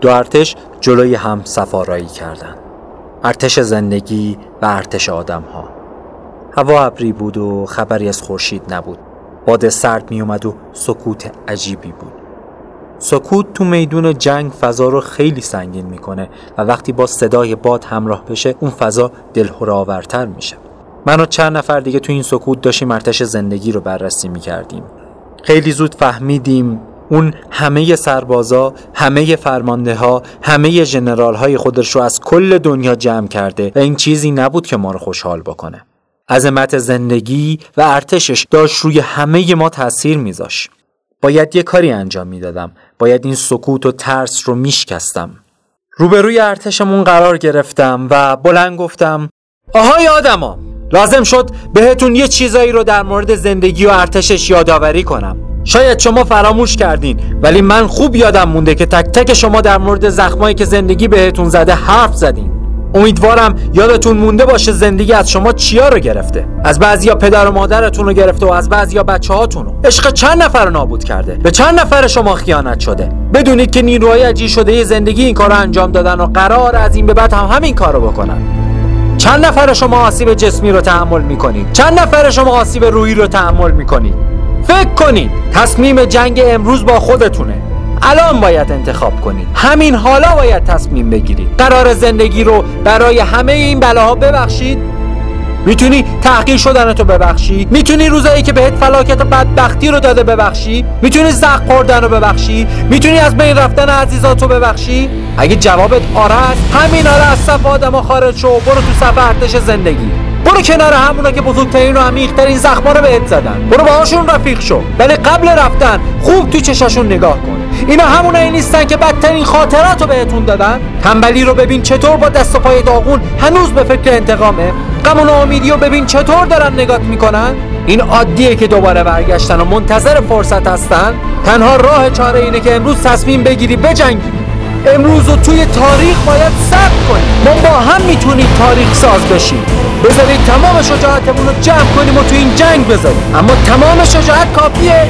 دو ارتش جلوی هم سفارایی کردند. ارتش زندگی و ارتش آدم ها هوا ابری بود و خبری از خورشید نبود. باد سرد می اومد و سکوت عجیبی بود. سکوت تو میدون جنگ فضا رو خیلی سنگین می‌کنه و وقتی با صدای باد همراه بشه اون فضا دلهوره آورتر میشه. من و چند نفر دیگه تو این سکوت داشتیم ارتش زندگی رو بررسی می‌کردیم. خیلی زود فهمیدیم اون همه سربازا، همه فرمانده ها، همه جنرال های خودش رو از کل دنیا جمع کرده و این چیزی نبود که ما رو خوشحال بکنه. عظمت زندگی و ارتشش داشت روی همه ما تاثیر میذاشت. باید یه کاری انجام می‌دادم. باید این سکوت و ترس رو میشکستم. روبروی ارتشمون قرار گرفتم و بلند گفتم آهای آدما لازم شد بهتون یه چیزایی رو در مورد زندگی و ارتشش یادآوری کنم شاید شما فراموش کردین ولی من خوب یادم مونده که تک تک شما در مورد زخمایی که زندگی بهتون زده حرف زدین. امیدوارم یادتون مونده باشه زندگی از شما چیا رو گرفته. از بعضیا پدر و مادرتون رو گرفته و از بعضیا بچه هاتون رو. عشق چند نفر رو نابود کرده؟ به چند نفر شما خیانت شده؟ بدونید که نیروهای عجی شده زندگی این کار رو انجام دادن و قرار از این به بعد هم همین کار رو بکنن. چند نفر شما آسیب جسمی رو تحمل می‌کنید؟ چند نفر شما آسیب روحی رو تحمل می‌کنید؟ فکر کنید تصمیم جنگ امروز با خودتونه. الان باید انتخاب کنید. همین حالا باید تصمیم بگیرید. قرار زندگی رو برای همه این بلاها ببخشید. می‌تونی تحقیر شدن تو ببخشی می‌تونی روزایی که بهت فلاکت و بدبختی رو داده ببخشی می‌تونی زخ خوردن رو ببخشی می‌تونی از بین رفتن عزیزاتو ببخشی اگه جوابت آره است همین آره از صف آدما خارج شو برو تو صف ارتش زندگی. برو کنار همونا که بزرگترین و عمیقترین زخما رو بهت زدن. برو باهاشون رفیق شو. ولی قبل رفتن خوب تو چشاشون نگاه کن. اینا همونایی نیستن که بدترین خاطرات رو بهتون دادن. تنبلی رو ببین چطور با دست و پای داغون هنوز به فکر انتقامه. غم و امیدی رو ببین چطور دارن نگات می‌کنن. این عادیه که دوباره برگشتن و منتظر فرصت هستن. تنها راه چاره اینه که امروز تصمیم بگیری بجنگی. امروز رو توی تاریخ باید ثبت کنیم. ما با هم می‌تونیم تاریخ ساز بشیم. بذارید تمام شجاعتمون رو جمع کنیم و تو این جنگ بذاریم. اما تمام شجاعت کافیه.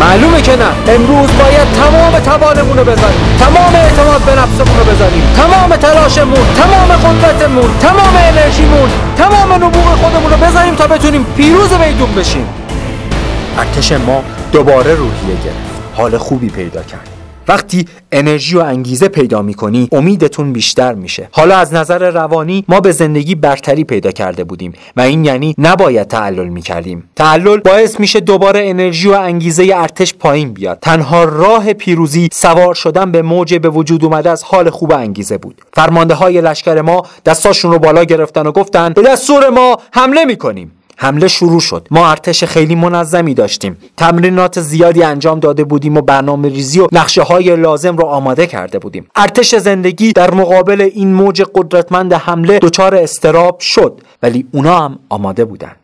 معلومه که نه. امروز باید تمام توانمون رو بذاریم. تمام اعتماد به نفسمون رو بذاریم. تمام تلاشمون تمام قدرتمون تمام انرژیمون تمام نبوغ خودمون رو بذاریم تا بتونیم پیروز میدون بشیم. ارتش ما دوباره روحیه گرفت. حال خوبی پیدا کرد. وقتی انرژی و انگیزه پیدا می‌کنی امیدتون بیشتر میشه. حالا از نظر روانی ما به زندگی برتری پیدا کرده بودیم و این یعنی نباید تعلل می‌کردیم. تعلل باعث میشه دوباره انرژی و انگیزه ارتش پایین بیاد. تنها راه پیروزی سوار شدن به موج به وجود اومده از حال خوب انگیزه بود. فرمانده های لشکر ما دستاشون رو بالا گرفتن و گفتن به دستور ما حمله می‌کنیم. حمله شروع شد. ما ارتش خیلی منظمی داشتیم. تمرینات زیادی انجام داده بودیم و برنامه ریزی و نقشه های لازم رو آماده کرده بودیم. ارتش زندگی در مقابل این موج قدرتمند حمله دچار استراب شد ولی اونا هم آماده بودند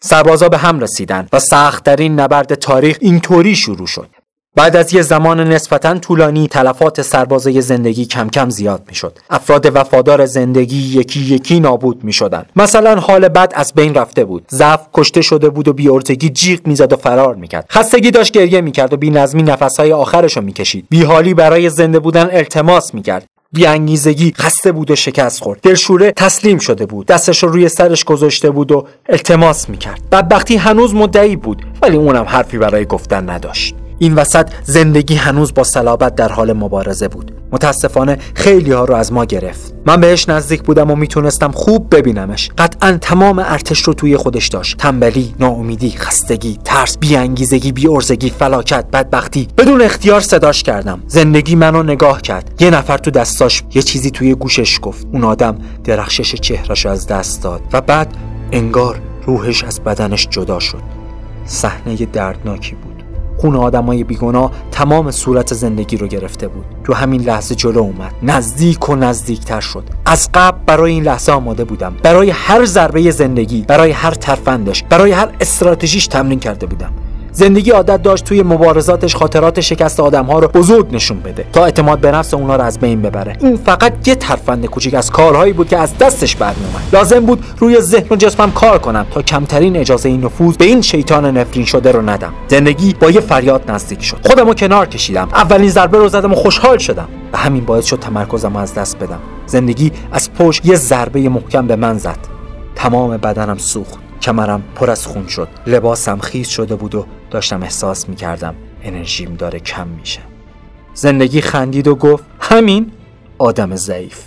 سربازا به هم رسیدن و سختترین نبرد تاریخ اینطوری شروع شد. بعد از یه زمان نسبتا طولانی تلفات سربازای زندگی کم کم زیاد می شد. افراد وفادار زندگی یکی یکی نابود می شدن. مثلا حال بد از بین رفته بود. ضعف کشته شده بود و بیارتگی جیغ می‌زد و فرار می‌کرد. خستگی داشت گریه می‌کرد و بینظمی نفسهای آخرش رو می‌کشید. بیحالی برای زنده بودن التماس می‌کرد. بیانگیزگی خسته بود و شکست خورد دلشوره تسلیم شده بود دستش رو روی سرش گذاشته بود و التماس می‌کرد بدبختی هنوز مدعی بود ولی اونم حرفی برای گفتن نداشت این وسط زندگی هنوز با صلابت در حال مبارزه بود. متاسفانه خیلی ها رو از ما گرفت. من بهش نزدیک بودم و می‌تونستم خوب ببینمش. قطعا تمام ارتش رو توی خودش داشت. تنبلی ناامیدی خستگی ترس بیانگیزگی بیارزگی فلاکت بدبختی. بدون اختیار صداش کردم. زندگی منو نگاه کرد. یه نفر تو دستاش یه چیزی توی گوشش گفت. اون آدم درخشش چهرش از دست داد و بعد انگار روحش از بدنش جدا شد. صحنه دردناکی بود. خون آدمای بیگناه تمام صورت زندگی رو گرفته بود. تو همین لحظه جلو اومد. نزدیک و نزدیکتر شد. از قبل برای این لحظه آماده بودم. برای هر ضربه زندگی برای هر ترفندش برای هر استراتژیش تمرین کرده بودم. زندگی عادت داشت توی مبارزاتش خاطرات شکست آدمها رو بزرگ نشون بده تا اعتماد به نفس اونا رو از بین ببره. این فقط یه ترفند کوچیک از کارهایی بود که از دستش برمیومد لازم بود روی ذهن و جسمم کار کنم تا کمترین اجازه این نفوذ به این شیطان نفرین شده رو ندم. زندگی با یه فریاد نزدیک شد. خودمو کنار کشیدم. اولین ضربه رو زدم و خوشحال شدم. و همین باعث شد تمرکزم از دست بدم. زندگی از پشت یه ضربه محکم به من زد. تمام بدنم سوخت. کمرم پر از خون شد. لباسم خیز شده بود و داشتم احساس می‌کردم انرژیم داره کم میشه. زندگی خندید و گفت همین؟ آدم ضعیف.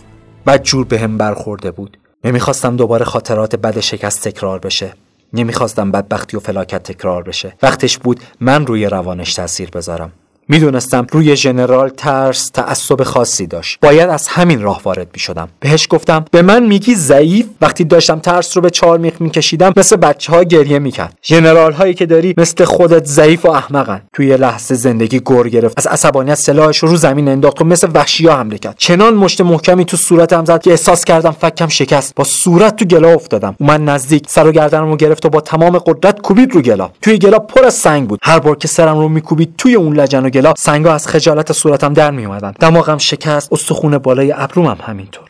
بد جور به هم برخورده بود. نمی‌خواستم دوباره خاطرات بد شکست تکرار بشه. نمی‌خواستم بدبختی و فلاکت تکرار بشه. وقتش بود من روی روانش تاثیر بذارم. می‌دونستم روی ژنرال ترس تعصب خاصی داشت. باید از همین راه وارد می شدم بهش گفتم به من میگی ضعیف؟ وقتی داشتم ترس رو به چهار میخ میکشیدم مثل بچه ها گریه می‌کرد. ژنرال هایی که داری مثل خودت ضعیف و احمقن. توی لحظه زندگی گر گرفت. از عصبانیت سلاحش رو زمین انداخت و مثل وحشیا حمله کرد. چنان مشت محکمی تو صورتم زد که احساس کردم فکم شکست. با صورت تو گلا افتادم. اومد نزدیک. سر و گردنمو گرفت و با تمام قدرت کوبید رو گلا. توی گلا پر از سنگ بود. هر بار که سرم رو میکوبید توی اون لجن و گلا سنگا از خجالت صورتم در می اومدن دماغم شکست استخون بالای ابرومم همینطور.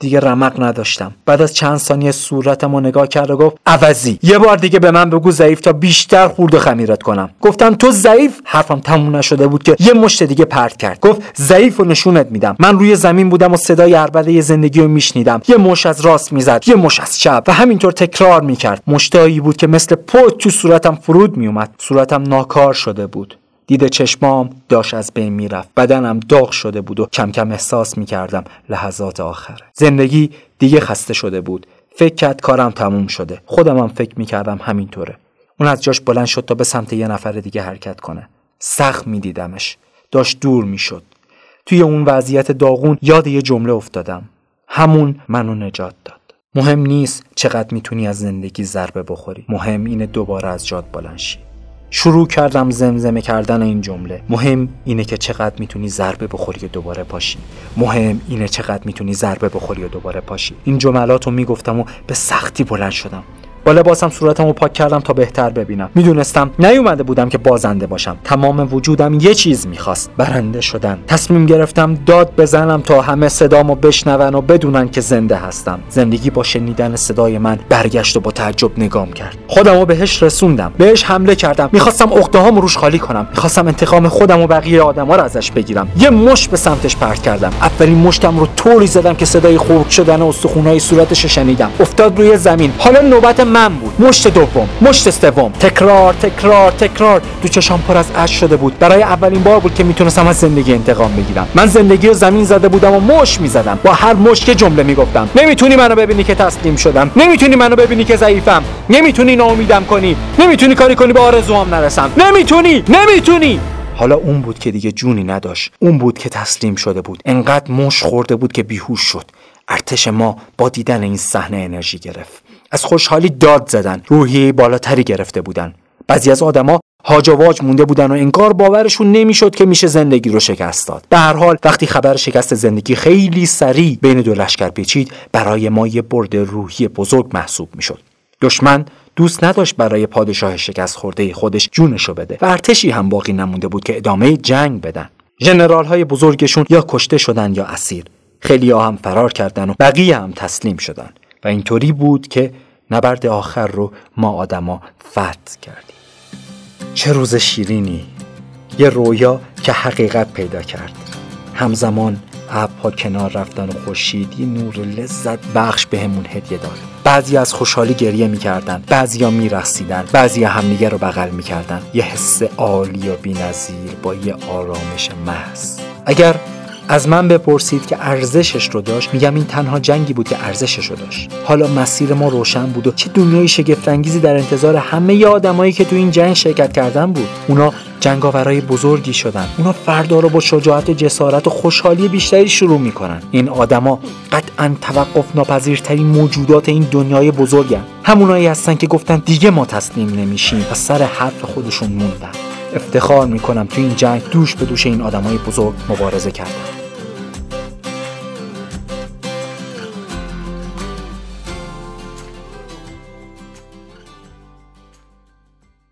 دیگه رمق نداشتم. بعد از چند ثانیه صورتم رو نگاه کرد و گفت عوضی یه بار دیگه به من بگو ضعیف تا بیشتر خورد و خمیرت کنم. گفتم تو ضعیف؟ حرفم تموم نشده بود که یه مشت دیگه پرت کرد. گفت ضعیف و نشونت میدم. من روی زمین بودم و صدای عربده زندگی رو میشنیدم. یه مش از راست می‌زد یه مش از چپ و همینطور تکرار می‌کرد. مشتایی بود که مثل پوت تو صورتم فرود میومد صورتم ناکار شده بود. دید چشمام داشت از بین می‌رفت. بدنم داغ شده بود و کم کم احساس می‌کردم لحظات آخره. زندگی دیگه خسته شده بود. فکر کرد کارم تموم شده. خودمم فکر می‌کردم همینطوره. اون از جاش بلند شد تا به سمت یه نفر دیگه حرکت کنه. سخت میدیدمش. داشت دور می‌شد. توی اون وضعیت داغون یاد یه جمله افتادم. همون منو نجات داد. مهم نیست چقدر می‌تونی از زندگی ضربه بخوری. مهم اینه دوباره از جاد بلند شی. شروع کردم زمزمه کردن این جمله. مهم اینه که چقدر می‌تونی ضربه بخوری و دوباره پاشی. مهم اینه چقدر می‌تونی ضربه بخوری و دوباره پاشی. این جملات رو می‌گفتم و به سختی بلند شدم. با لباسم صورتم رو پاک کردم تا بهتر ببینم. می‌دونستم نیومده بودم که بازنده باشم. تمام وجودم یه چیز می‌خواست. برنده شدن. تصمیم گرفتم داد بزنم تا همه صدامو بشنون و بدونن که زنده هستم. زندگی با شنیدن صدای من برگشت و با تعجب نگام کرد. خودمو بهش رسوندم. بهش حمله کردم. می‌خواستم عقده‌هام روش خالی کنم. می‌خواستم انتقام خودم و بقیه آدما رو ازش بگیرم. یه مش به سمتش پرت کردم. اولین مشتم رو طوری زدم که صدای خورد شدن استخونهای صورتش شنیدم. افتاد روی زمین. حالا نوبت من بود. مشت دوم مشت سوم. تکرار تکرار تکرار. دو چشام پر از اشک شده بود. برای اولین بار بود که می‌تونستم از زندگی انتقام بگیرم. من زندگی رو زمین زده بودم و مش می‌زدم. با هر مش که جمله می‌گفتم. نمی‌تونی منو ببینی که تسلیم شدم. نمی‌تونی منو ببینی که ضعیفم. نمی‌تونی ناامیدم کنی. نمی‌تونی کاری کنی به آرزوام نرسم. نمی‌تونی نمی‌تونی. حالا اون بود که دیگه جونی نداشت. اون بود که تسلیم شده بود. انقدر مش خورده بود که بیهوش شد. ارتش ما با دیدن این صحنه انرژی گرفت. از خوشحالی داد زدن. روحی بالاتری گرفته بودن. بعضی از آدما هاج واج مونده بودن و انگار باورشون نمی‌شد که میشه زندگی رو شکست داد. به هر حال وقتی خبر شکست زندگی خیلی سریع بین دو لشکر پیچید برای ما یه برد روحی بزرگ محسوب می‌شد. دشمن دوست نداشت برای پادشاه شکست خورده خودش جونشو بده و ارتشی هم باقی نمونده بود که ادامه جنگ بدن. ژنرال های بزرگشون یا کشته شدن یا اسیر. خیلی ها هم فرار کردن و بقیه هم تسلیم شدن. و اینطوری بود که نبرد آخر رو ما آدما فتح کردیم. چه روز شیرینی یه رویا که حقیقت پیدا کرد. همزمان ابرها کنار رفتن و خورشید یه نور لذت بخش بهمون به هدیه داد. بعضی از خوشحالی گریه می‌کردن بعضیا میرقصیدن بعضی همدیگه رو بغل می‌کردن. یه حس عالی و بینظیر با یه آرامش محض. اگر از من بپرسید که ارزشش رو داشت. میگم این تنها جنگی بود که ارزشش رو داشت. حالا مسیر ما روشن بود و چه دنیای شگفتانگیزی در انتظار همه آدمایی که تو این جنگ شرکت کردن بود. اونا جنگاورای بزرگی شدن. اونا فردا رو با شجاعت جسارت و خوشحالی بیشتری شروع می‌کنن. این آدما قطعا توقف ناپذیرترین موجودات این دنیای بزرگن. همونایی هستن که گفتن دیگه ما تسلیم نمیشیم و سر حرف خودشون موندن. افتخار می‌کنم تو این جنگ دوش به دوش این آدمای بزرگ مبارزه کردم